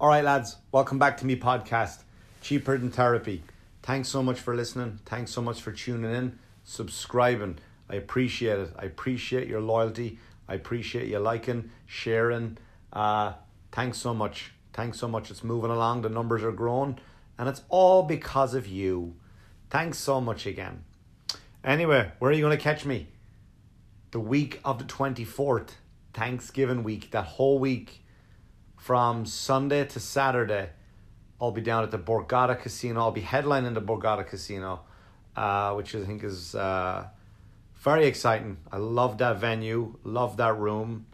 All right, lads, welcome back to me podcast, Cheaper Than Therapy. Thanks so much for listening. Thanks so much for tuning in, subscribing. I appreciate it. I appreciate your loyalty. I appreciate you liking, sharing. Uh, thanks so much. Thanks so much. It's moving along. The numbers are growing, and it's all because of you. Thanks so much again. Anyway, where are you going to catch me? The week of the 24th, Thanksgiving week, that whole week from Sunday to Saturday. I'll be down at the Borgata Casino. I'll be headlining the Borgata Casino, uh, which I think is uh, very exciting. I love that venue, love that room.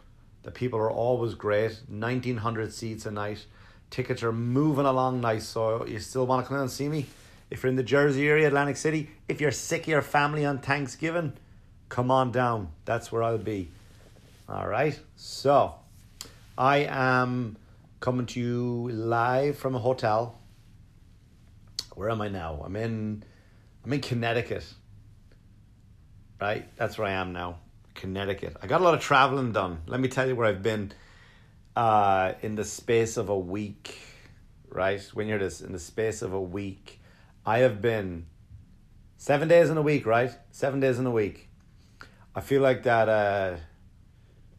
The people are always great. 1,900 seats a night. Tickets are moving along nice, so you still want to come in and see me? If you're in the Jersey area, Atlantic City, if you're sick of your family on Thanksgiving, come on down. That's where I'll be. All right. So, I am coming to you live from a hotel. Where am I now? I'm in I'm in Connecticut. Right? That's where I am now. Connecticut. I got a lot of traveling done. Let me tell you where I've been uh in the space of a week. Right? When you're this in the space of a week. I have been seven days in a week, right? Seven days in a week. I feel like that uh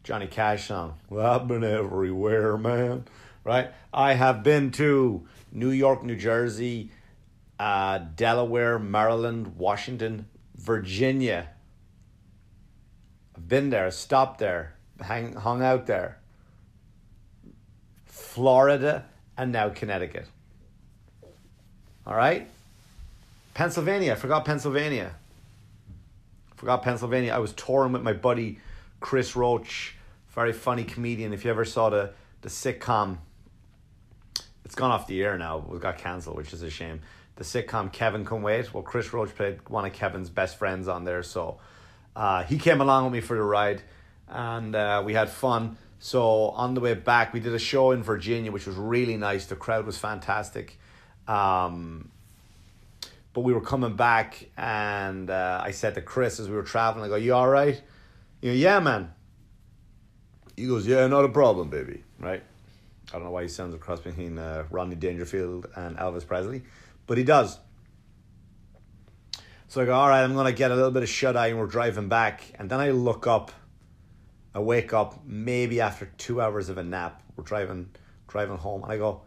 Johnny Cash song. Well, I've been everywhere, man. Right? I have been to New York, New Jersey, uh, Delaware, Maryland, Washington, Virginia. I've been there, stopped there, hang, hung out there. Florida, and now Connecticut. All right? Pennsylvania. I forgot Pennsylvania. Forgot Pennsylvania. I was touring with my buddy Chris Roach, very funny comedian. If you ever saw the, the sitcom, it's gone off the air now. It got cancelled, which is a shame. The sitcom Kevin Can Wait. Well, Chris Roach played one of Kevin's best friends on there, so uh, he came along with me for the ride, and uh, we had fun. So on the way back, we did a show in Virginia, which was really nice. The crowd was fantastic. Um, but we were coming back, and uh, I said to Chris as we were traveling, I go, "You all right?" You know, yeah, man. He goes, yeah, not a problem, baby. Right? I don't know why he sounds a cross between uh, Rodney Dangerfield and Elvis Presley, but he does. So I go, all right, I'm gonna get a little bit of shut eye, and we're driving back, and then I look up. I wake up maybe after two hours of a nap. We're driving, driving home, and I go.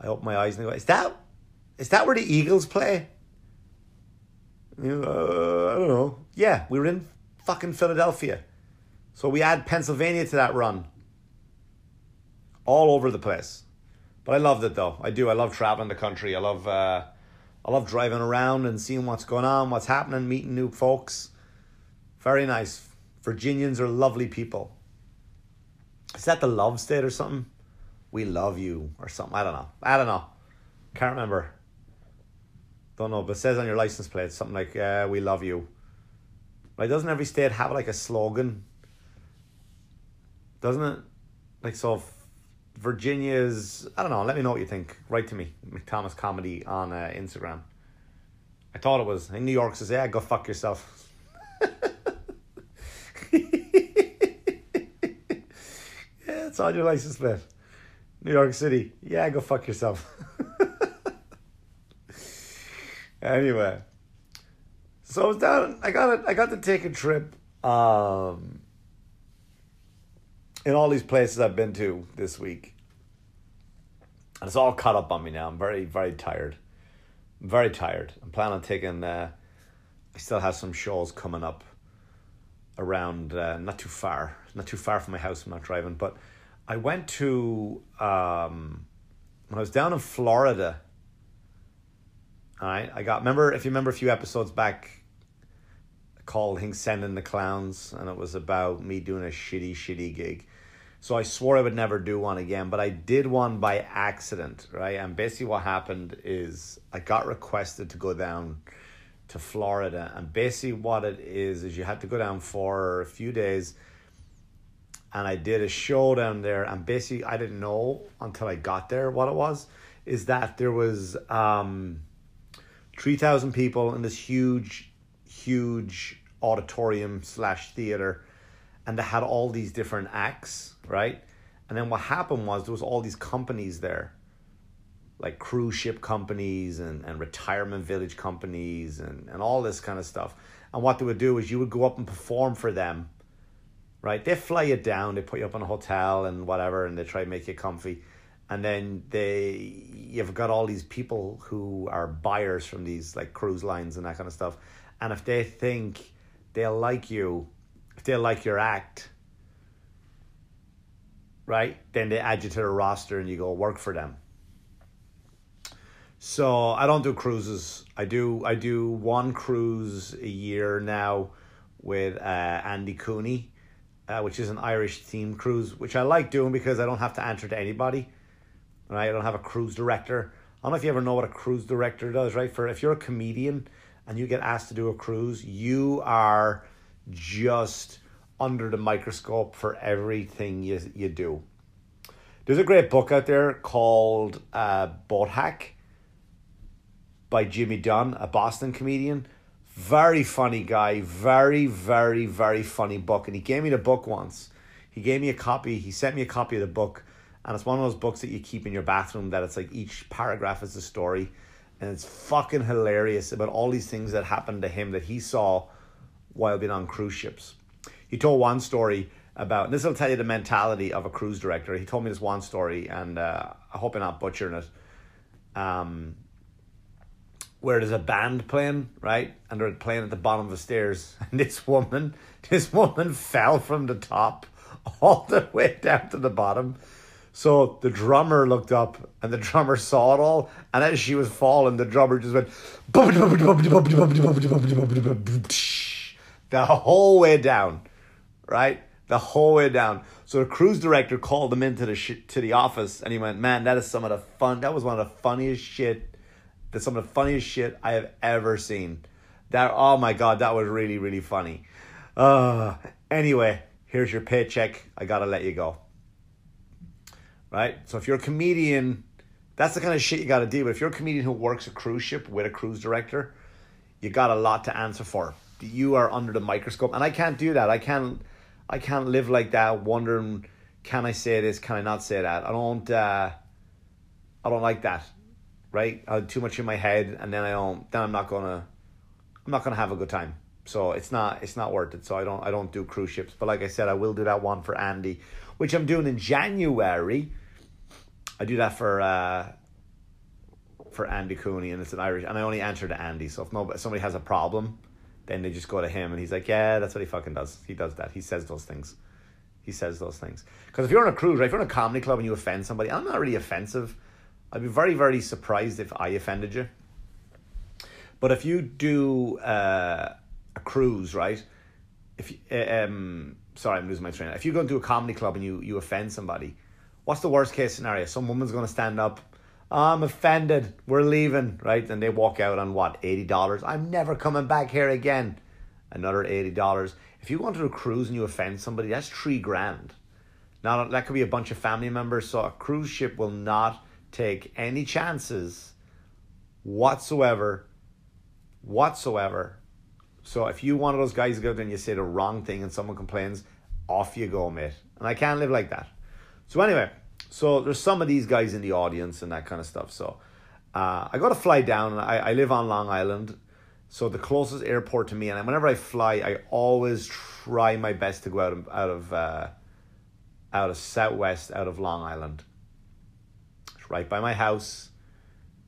I open my eyes and I go, is that, is that where the Eagles play? You know, uh, I don't know. Yeah, we were in fucking Philadelphia. So we add Pennsylvania to that run. All over the place. But I loved it though. I do. I love traveling the country. I love uh, I love driving around and seeing what's going on, what's happening, meeting new folks. Very nice. Virginians are lovely people. Is that the love state or something? We love you or something. I don't know. I don't know. Can't remember. Don't know, but says on your license plate something like uh, "We love you." Like, doesn't every state have like a slogan? Doesn't it? Like, so Virginia's, I don't know, let me know what you think. Write to me, Mick Thomas Comedy on uh, Instagram. I thought it was. In New York says, yeah, go fuck yourself. yeah, it's on your license plate. New York City, yeah, go fuck yourself. anyway. So I was down. I got it. I got to take a trip. Um, in all these places I've been to this week, and it's all caught up on me now. I'm very, very tired. I'm very tired. I'm planning on taking. Uh, I still have some shows coming up around, uh, not too far, not too far from my house. I'm not driving, but I went to um, when I was down in Florida. All right, I got remember if you remember a few episodes back, called I think "Sending the Clowns," and it was about me doing a shitty, shitty gig. So I swore I would never do one again, but I did one by accident, right? And basically, what happened is I got requested to go down to Florida, and basically, what it is is you had to go down for a few days. And I did a show down there, and basically, I didn't know until I got there what it was. Is that there was um, three thousand people in this huge, huge auditorium slash theater, and they had all these different acts, right? And then what happened was there was all these companies there, like cruise ship companies and, and retirement village companies and, and all this kind of stuff. And what they would do is you would go up and perform for them, right? They fly you down, they put you up in a hotel and whatever, and they try to make you comfy. And then they you've got all these people who are buyers from these like cruise lines and that kind of stuff. And if they think they'll like you, if they like your act, right? Then they add you to the roster and you go work for them. So I don't do cruises. I do I do one cruise a year now with uh, Andy Cooney, uh, which is an Irish themed cruise, which I like doing because I don't have to answer to anybody. Right? I don't have a cruise director. I don't know if you ever know what a cruise director does, right? For if you're a comedian and you get asked to do a cruise, you are just under the microscope for everything you, you do. There's a great book out there called uh, Boat Hack by Jimmy Dunn, a Boston comedian. Very funny guy, very, very, very funny book. And he gave me the book once. He gave me a copy, he sent me a copy of the book. And it's one of those books that you keep in your bathroom that it's like each paragraph is a story. And it's fucking hilarious about all these things that happened to him that he saw while being on cruise ships. He told one story about, and this will tell you the mentality of a cruise director. He told me this one story, and uh, I hope I'm not butchering it. Um, where there's a band playing, right? And they're playing at the bottom of the stairs. And this woman, this woman fell from the top all the way down to the bottom. So the drummer looked up and the drummer saw it all. And as she was falling, the drummer just went the whole way down, right? The whole way down. So the cruise director called him into the sh- to the office and he went, "Man, that is some of the fun. That was one of the funniest shit. That's some of the funniest shit I have ever seen. That oh my god, that was really really funny. Uh anyway, here's your paycheck. I gotta let you go. Right. So if you're a comedian, that's the kind of shit you gotta do. But if you're a comedian who works a cruise ship with a cruise director, you got a lot to answer for. You are under the microscope, and I can't do that. I can't. I can't live like that, wondering, can I say this? Can I not say that? I don't. Uh, I don't like that right? I had too much in my head, and then I don't. Then I'm not gonna. I'm not gonna have a good time. So it's not. It's not worth it. So I don't. I don't do cruise ships. But like I said, I will do that one for Andy, which I'm doing in January. I do that for. uh for Andy Cooney, and it's an Irish, and I only answer to Andy. So if nobody, somebody has a problem, then they just go to him, and he's like, "Yeah, that's what he fucking does. He does that. He says those things. He says those things." Because if you're on a cruise, right, if you're in a comedy club and you offend somebody, I'm not really offensive. I'd be very, very surprised if I offended you. But if you do uh, a cruise, right? If uh, um, sorry, I'm losing my train. If you go into a comedy club and you you offend somebody, what's the worst case scenario? Some woman's going to stand up. I'm offended. We're leaving, right? And they walk out on what eighty dollars. I'm never coming back here again. Another eighty dollars. If you go onto a cruise and you offend somebody, that's three grand. Now that could be a bunch of family members. So a cruise ship will not take any chances whatsoever, whatsoever. So if you one of those guys go and you say the wrong thing and someone complains, off you go, mate. And I can't live like that. So anyway, so there's some of these guys in the audience and that kind of stuff. So uh, I got to fly down. I, I live on Long Island. So the closest airport to me, and whenever I fly, I always try my best to go out of out of uh, out of Southwest, out of Long Island It's right by my house.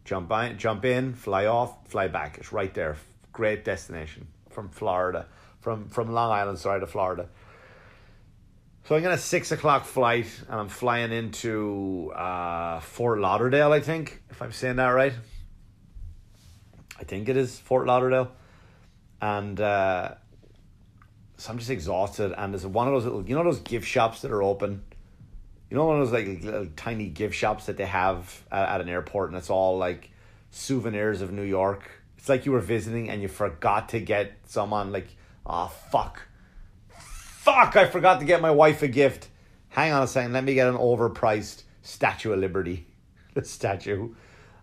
Jump in, jump in, fly off, fly back. It's right there. Great destination from Florida, from from Long Island, sorry, to Florida. So I'm gonna six o'clock flight, and I'm flying into uh, Fort Lauderdale. I think, if I'm saying that right. I think it is Fort Lauderdale, and uh, so I'm just exhausted. And there's one of those little, you know, those gift shops that are open you know one of those like little tiny gift shops that they have at, at an airport, and it's all like souvenirs of New York. It's like you were visiting and you forgot to get someone like, oh fuck, fuck! I forgot to get my wife a gift. Hang on a second, let me get an overpriced Statue of Liberty. The statue.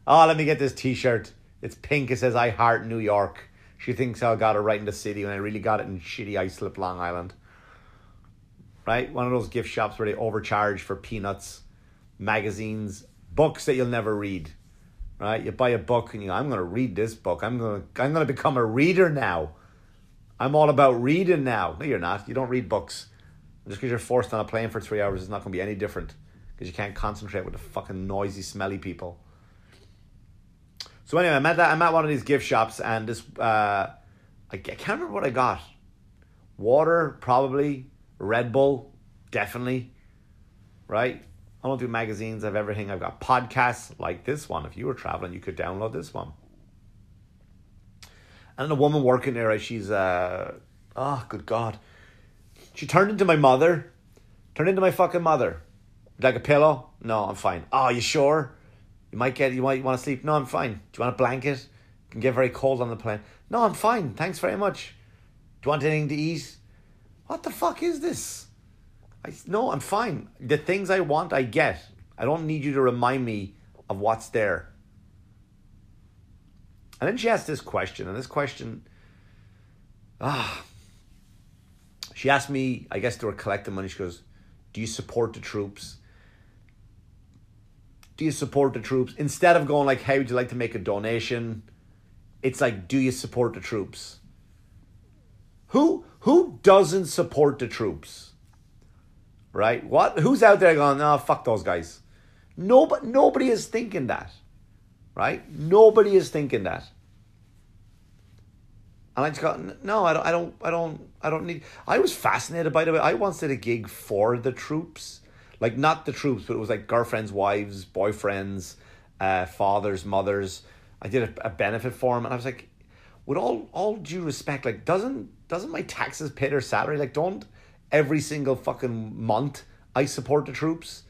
Oh, let me get this T-shirt. It's pink. It says "I heart New York." She thinks I got it right in the city when I really got it in shitty Islip, Long Island. right? One of those gift shops where they overcharge for peanuts, magazines, books that you'll never read, right? You buy a book and you go, I'm going to read this book. I'm to I'm going to become a reader now. I'm all about reading now. No, you're not. You don't read books. Just because you're forced on a plane for three hours is not going to be any different because you can't concentrate with the fucking noisy, smelly people. So anyway, I'm at that. I'm at one of these gift shops, and this uh, I, I can't remember what I got. Water, probably. Red Bull, definitely. Right. I don't do magazines. I have everything. I've got podcasts like this one. If you were traveling, you could download this one. And the woman working there, she's uh, oh good god, she turned into my mother, turned into my fucking mother. Like a pillow? No, I'm fine. Oh, you sure? You might get, you might want to sleep. No, I'm fine. Do you want a blanket? It can get very cold on the plane. No, I'm fine. Thanks very much. Do you want anything to eat? What the fuck is this? I, no, I'm fine. The things I want, I get. I don't need you to remind me of what's there. And then she asked this question, and this question, ah, she asked me, I guess they were collecting money. She goes, Do you support the troops? Do you support the troops? Instead of going like, Hey, would you like to make a donation? It's like, Do you support the troops? Who who doesn't support the troops? Right? What who's out there going, no, fuck those guys? Nobody nobody is thinking that. Right? Nobody is thinking that. And I just got no, I don't, I don't, I don't, I don't need. I was fascinated by the way. I once did a gig for the troops, like not the troops, but it was like girlfriends, wives, boyfriends, uh, fathers, mothers. I did a, a benefit for them, and I was like, with all all due respect, like doesn't doesn't my taxes pay their salary? Like don't every single fucking month I support the troops.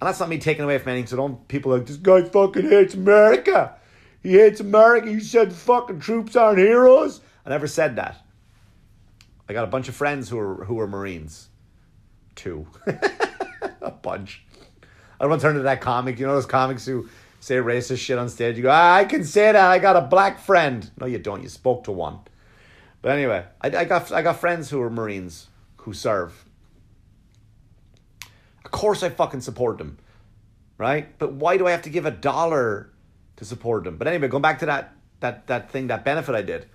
And that's not me taking away from anything. So don't people like this guy fucking hates America. He hates America. He said fucking troops aren't heroes. I never said that. I got a bunch of friends who are who are Marines. Two. a bunch. I don't want to turn to that comic. You know those comics who say racist shit on stage. You go, ah, I can say that. I got a black friend. No, you don't. You spoke to one. But anyway, I, I got I got friends who are Marines who serve. Of course, I fucking support them, right? But why do I have to give a dollar to support them. But anyway, going back to that that that thing, that benefit I did.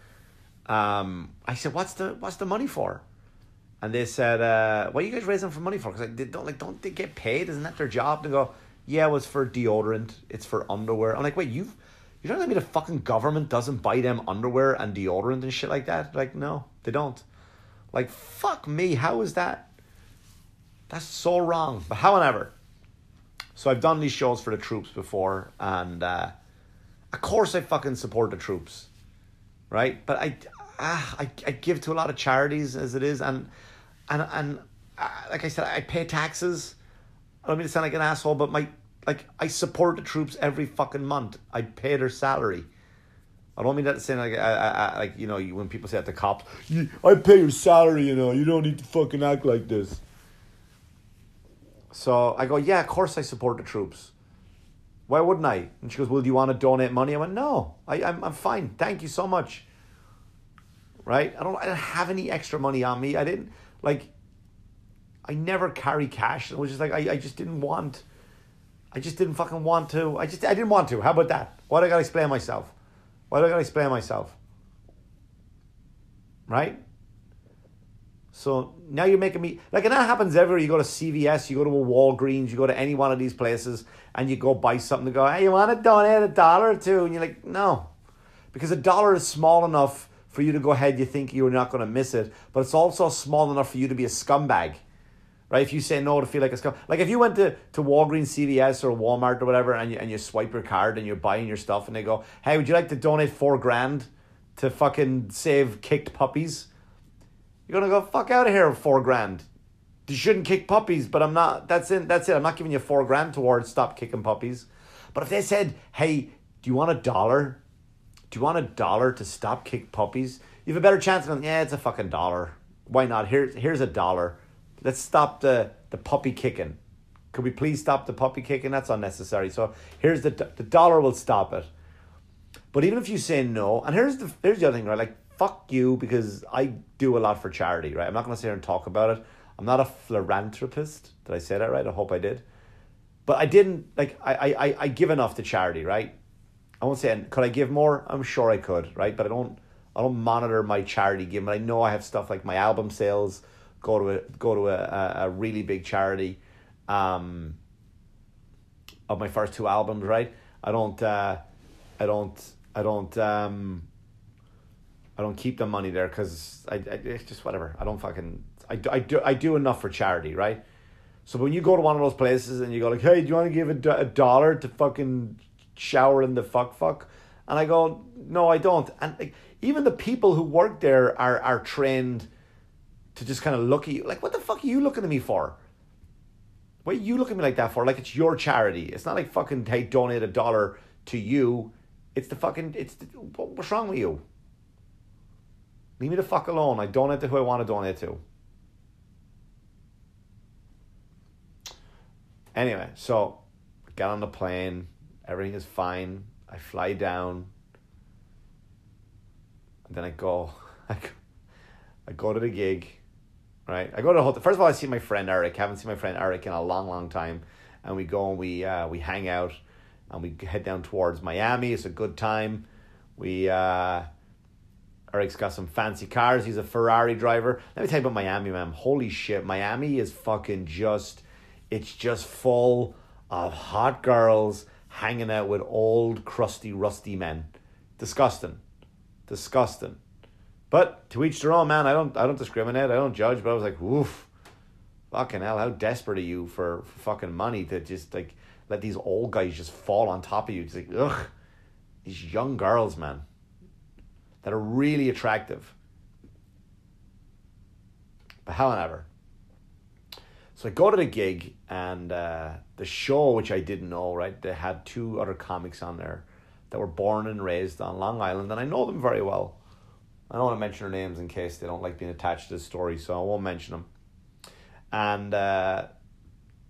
Um, I said, "What's the what's the money for?" And they said, uh, "What are you guys raising for money for?" Because like, they don't like don't they get paid? Isn't that their job? to go, "Yeah, it was for deodorant. It's for underwear." I'm like, "Wait, you've." You're telling me the fucking government doesn't buy them underwear and deodorant and shit like that? Like, no, they don't. Like, fuck me. How is that? That's so wrong. But however, so I've done these shows for the troops before, and uh, of course I fucking support the troops, right? But I, ah, I, I give to a lot of charities as it is, and and and uh, like I said, I pay taxes. I don't mean to sound like an asshole, but my like I support the troops every fucking month. I pay their salary. I don't mean that to say like I, I, like you know when people say at the cops, I pay your salary. You know you don't need to fucking act like this. So I go, yeah, of course I support the troops. Why wouldn't I? And she goes, Well, do you want to donate money? I went, No, I, I'm, I'm fine. Thank you so much. Right? I don't, I don't have any extra money on me. I didn't, like, I never carry cash. It was just like, I, I just didn't want, I just didn't fucking want to. I just, I didn't want to. How about that? Why do I gotta explain myself? Why do I gotta explain myself? Right? So now you're making me like, and that happens everywhere. You go to CVS, you go to a Walgreens, you go to any one of these places, and you go buy something to go. Hey, you want to donate a dollar or two? And you're like, no, because a dollar is small enough for you to go ahead. You think you're not going to miss it, but it's also small enough for you to be a scumbag, right? If you say no to feel like a scum, like if you went to to Walgreens, CVS, or Walmart or whatever, and you and you swipe your card and you're buying your stuff, and they go, hey, would you like to donate four grand to fucking save kicked puppies? You're gonna go fuck out of here with four grand. You shouldn't kick puppies, but I'm not. That's it. That's it. I'm not giving you four grand towards stop kicking puppies. But if they said, "Hey, do you want a dollar? Do you want a dollar to stop kick puppies?" You have a better chance of going. Yeah, it's a fucking dollar. Why not? Here's here's a dollar. Let's stop the the puppy kicking. Could we please stop the puppy kicking? That's unnecessary. So here's the the dollar will stop it. But even if you say no, and here's the here's the other thing, right? Like fuck you because I do a lot for charity, right? I'm not going to sit here and talk about it. I'm not a philanthropist. Did I say that right? I hope I did. But I didn't like I I I give enough to charity, right? I won't say could I give more? I'm sure I could, right? But I don't I don't monitor my charity giving. I know I have stuff like my album sales go to a go to a, a, really big charity um, of my first two albums, right? I don't uh, I don't I don't um, I don't keep the money there because I, I it's just whatever. I don't fucking I, I do I do enough for charity, right? So when you go to one of those places and you go like, hey, do you want to give a, a dollar to fucking shower in the fuck fuck? And I go, no, I don't. And like, even the people who work there are are trained to just kind of look at you like, what the fuck are you looking at me for? What are you looking at me like that for? Like it's your charity. It's not like fucking hey, donate a dollar to you. It's the fucking it's the, what's wrong with you? Leave me the fuck alone. I donate to who I want to donate to. Anyway, so get on the plane. Everything is fine. I fly down. And then I go, I go, to the gig, right? I go to the hotel. First of all, I see my friend Eric. I haven't seen my friend Eric in a long, long time. And we go and we uh, we hang out and we head down towards Miami. It's a good time. We uh, Eric's got some fancy cars. He's a Ferrari driver. Let me tell you about Miami, man. Holy shit, Miami is fucking just. It's just full of hot girls hanging out with old, crusty, rusty men. Disgusting, disgusting. But to each their own, man. I don't, I don't discriminate. I don't judge. But I was like, oof, fucking hell, how desperate are you for, for fucking money to just like let these old guys just fall on top of you? It's like, ugh, these young girls, man, that are really attractive. But however, so I go to the gig and uh, the show, which I didn't know, right? They had two other comics on there that were born and raised on Long Island, and I know them very well. I don't want to mention their names in case they don't like being attached to the story, so I won't mention them. And uh,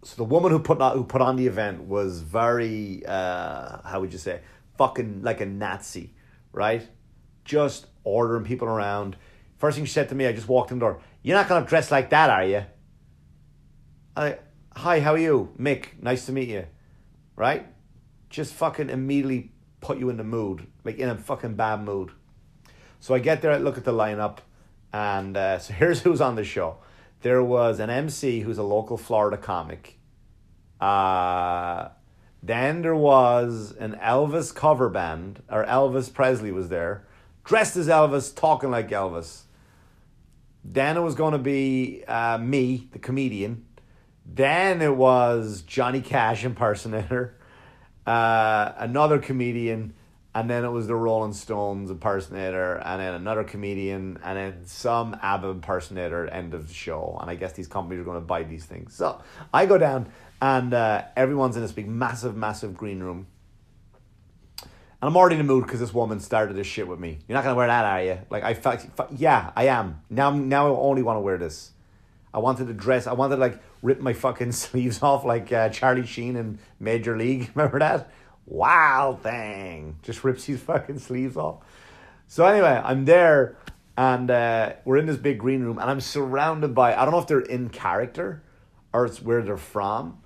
so the woman who put on, who put on the event was very uh, how would you say fucking like a Nazi, right? Just ordering people around. First thing she said to me, I just walked in the door. You're not gonna dress like that, are you? I, hi, how are you? Mick, nice to meet you. Right? Just fucking immediately put you in the mood, like in a fucking bad mood. So I get there, I look at the lineup, and uh, so here's who's on the show. There was an MC who's a local Florida comic. Uh, then there was an Elvis cover band, or Elvis Presley was there, dressed as Elvis, talking like Elvis. Then it was going to be uh, me, the comedian. Then it was Johnny Cash impersonator, uh, another comedian, and then it was the Rolling Stones impersonator, and then another comedian, and then some ABBA impersonator. End of the show. And I guess these companies are going to buy these things. So I go down, and uh, everyone's in this big, massive, massive green room. And I'm already in the mood because this woman started this shit with me. You're not gonna wear that, are you? Like I felt, yeah, I am. Now, now I only want to wear this. I wanted to dress. I wanted to like rip my fucking sleeves off like uh, Charlie Sheen in Major League. Remember that? Wild thing. Just rips his fucking sleeves off. So anyway, I'm there and uh, we're in this big green room and I'm surrounded by, I don't know if they're in character or it's where they're from,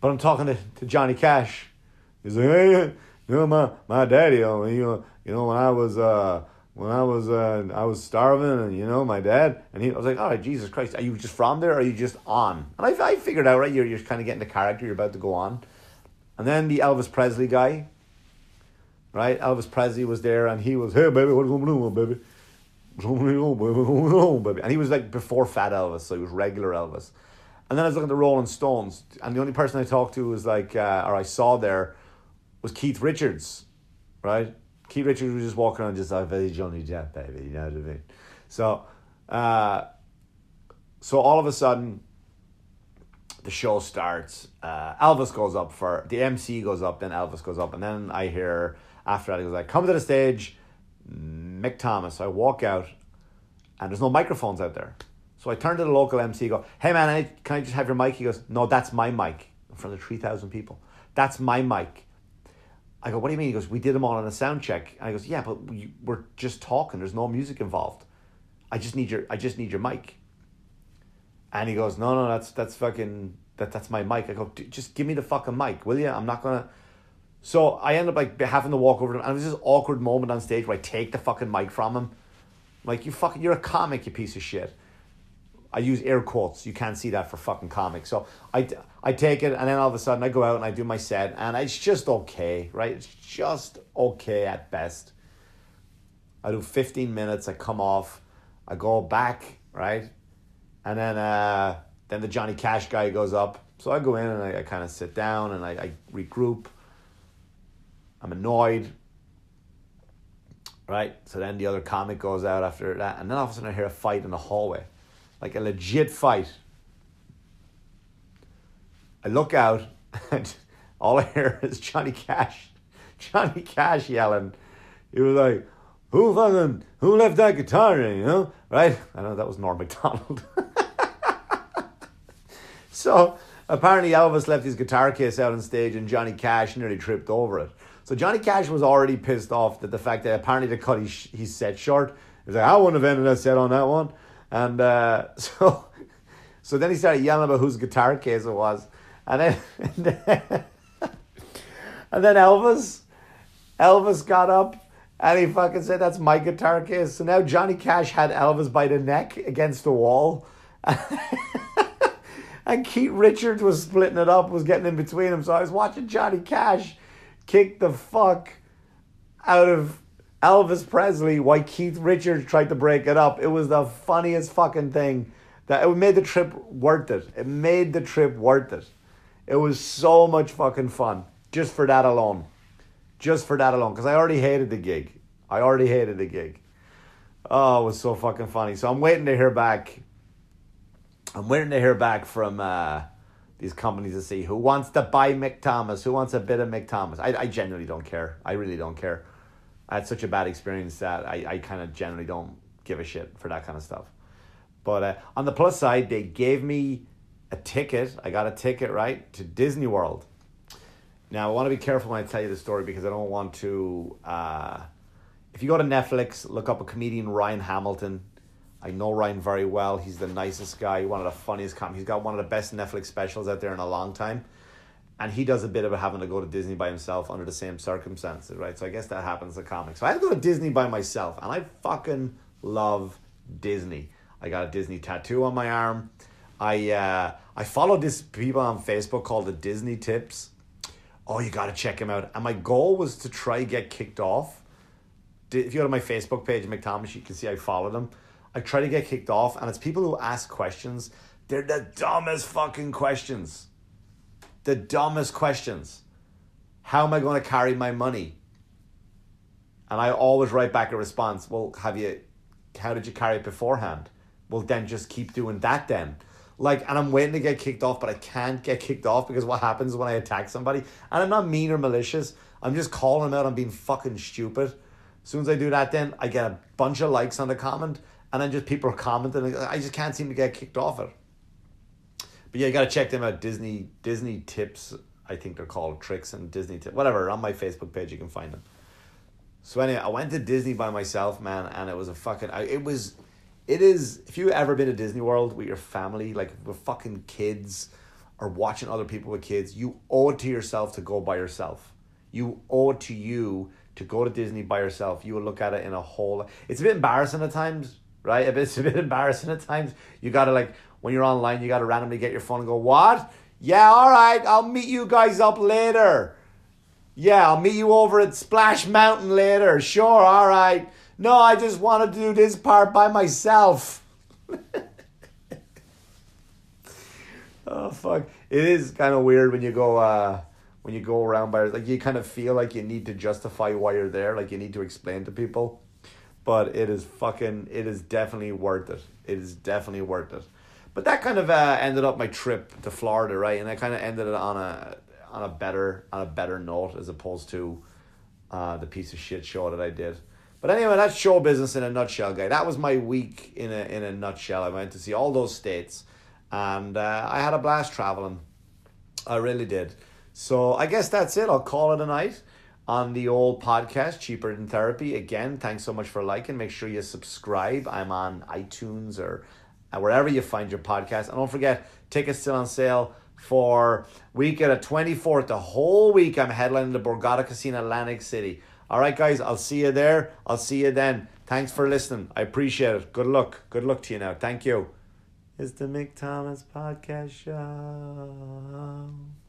but I'm talking to, to Johnny Cash. He's like, hey, you know, my, my daddy, you know, you know, when I was, uh, when I was uh, I was starving, and you know my dad, and he I was like, "All right, Jesus Christ, are you just from there, or are you just on?" And I, I figured out right, you're you're kind of getting the character, you're about to go on, and then the Elvis Presley guy, right? Elvis Presley was there, and he was, "Hey baby, what's going on, baby?" baby? And he was like before Fat Elvis, so he was regular Elvis. And then I was looking at the Rolling Stones, and the only person I talked to was like, uh, or I saw there, was Keith Richards, right? Keith Richards was just walking around just like very Johnny Depp, baby, you know what I mean? So, uh, so all of a sudden, the show starts. Uh, Elvis goes up for the MC goes up, then Elvis goes up, and then I hear after that he goes like, "Come to the stage, Mick Thomas." So I walk out, and there's no microphones out there. So I turn to the local MC, go, "Hey man, can I just have your mic?" He goes, "No, that's my mic." In front of three thousand people, that's my mic. I go, what do you mean? He goes, we did them all on a sound check. And I goes, yeah, but we, we're just talking. There's no music involved. I just need your, I just need your mic. And he goes, no, no, that's that's fucking that that's my mic. I go, just give me the fucking mic, will you? I'm not gonna. So I end up like having to walk over to him, and it was this awkward moment on stage where I take the fucking mic from him. I'm like you fucking, you're a comic, you piece of shit. I use air quotes. You can't see that for fucking comics. So I, I take it, and then all of a sudden I go out and I do my set, and it's just okay, right? It's just okay at best. I do 15 minutes, I come off, I go back, right? And then uh, then the Johnny Cash guy goes up. So I go in and I, I kind of sit down and I, I regroup. I'm annoyed. Right? So then the other comic goes out after that. And then all of a sudden I hear a fight in the hallway. Like a legit fight. I look out and all I hear is Johnny Cash. Johnny Cash yelling. He was like, who fucking, who left that guitar in, you know? Right? I know that was Norm MacDonald. so apparently Elvis left his guitar case out on stage and Johnny Cash nearly tripped over it. So Johnny Cash was already pissed off that the fact that apparently they cut his, his set short. He was like, I wouldn't have ended that set on that one. And uh, so so then he started yelling about whose guitar case it was. And then, and then, and then Elvis, Elvis got up and he fucking said, That's my guitar case. So now Johnny Cash had Elvis by the neck against the wall. and Keith Richards was splitting it up, was getting in between them. So I was watching Johnny Cash kick the fuck out of Elvis Presley why Keith Richards tried to break it up. It was the funniest fucking thing. That it made the trip worth it. It made the trip worth it. It was so much fucking fun just for that alone just for that alone because I already hated the gig. I already hated the gig. Oh, it was so fucking funny. So I'm waiting to hear back. I'm waiting to hear back from uh, these companies to see who wants to buy Mick Thomas, who wants a bit of Mick Thomas. I, I genuinely don't care. I really don't care. I had such a bad experience that I, I kind of generally don't give a shit for that kind of stuff. But uh, on the plus side, they gave me a ticket. I got a ticket, right, to Disney World now, I want to be careful when I tell you the story because I don't want to. Uh, if you go to Netflix, look up a comedian, Ryan Hamilton. I know Ryan very well. He's the nicest guy, one of the funniest com. He's got one of the best Netflix specials out there in a long time. And he does a bit of having to go to Disney by himself under the same circumstances, right? So I guess that happens in comics. So I had to go to Disney by myself, and I fucking love Disney. I got a Disney tattoo on my arm. I uh, I follow this people on Facebook called the Disney Tips oh, you got to check him out. And my goal was to try get kicked off. If you go to my Facebook page, Mick Thomas, you can see I followed him. I try to get kicked off, and it's people who ask questions. They're the dumbest fucking questions. The dumbest questions. How am I going to carry my money? And I always write back a response. Well, have you? How did you carry it beforehand? Well, then just keep doing that. Then like, and I'm waiting to get kicked off, but I can't get kicked off because what happens when I attack somebody? And I'm not mean or malicious. I'm just calling them out on being fucking stupid. As soon as I do that, then I get a bunch of likes on the comment, and then just people are commenting. I just can't seem to get kicked off it. But yeah, you gotta check them out. Disney Disney tips, I think they're called tricks and Disney tips. Whatever on my Facebook page, you can find them. So anyway, I went to Disney by myself, man, and it was a fucking. I, it was it is if you ever been to Disney World with your family, like with fucking kids or watching other people with kids, you owe it to yourself to go by yourself. You owe it to you to go to Disney by yourself. You will look at it in a whole it's a bit embarrassing at times, right? It's a bit embarrassing at times. You gotta like when you're online, you gotta randomly get your phone and go, What? Yeah, all right, I'll meet you guys up later. Yeah, I'll meet you over at Splash Mountain later. Sure, all right. No, I just wanted to do this part by myself. oh fuck! It is kind of weird when you go uh, when you go around by like you kind of feel like you need to justify why you're there, like you need to explain to people. But it is fucking. It is definitely worth it. It is definitely worth it. But that kind of uh, ended up my trip to Florida, right? And I kind of ended it on a on a better on a better note as opposed to uh, the piece of shit show that I did. But anyway, that's show business in a nutshell, guy. That was my week in a in a nutshell. I went to see all those states, and uh, I had a blast traveling. I really did. So I guess that's it. I'll call it a night on the old podcast, Cheaper Than Therapy. Again, thanks so much for liking. Make sure you subscribe. I'm on iTunes or uh, wherever you find your podcast. And don't forget, tickets still on sale for week at the 24th. The whole week I'm headlining the Borgata Casino Atlantic City. All right, guys, I'll see you there. I'll see you then. Thanks for listening. I appreciate it. Good luck. Good luck to you now. Thank you. It's the Mick Thomas Podcast Show.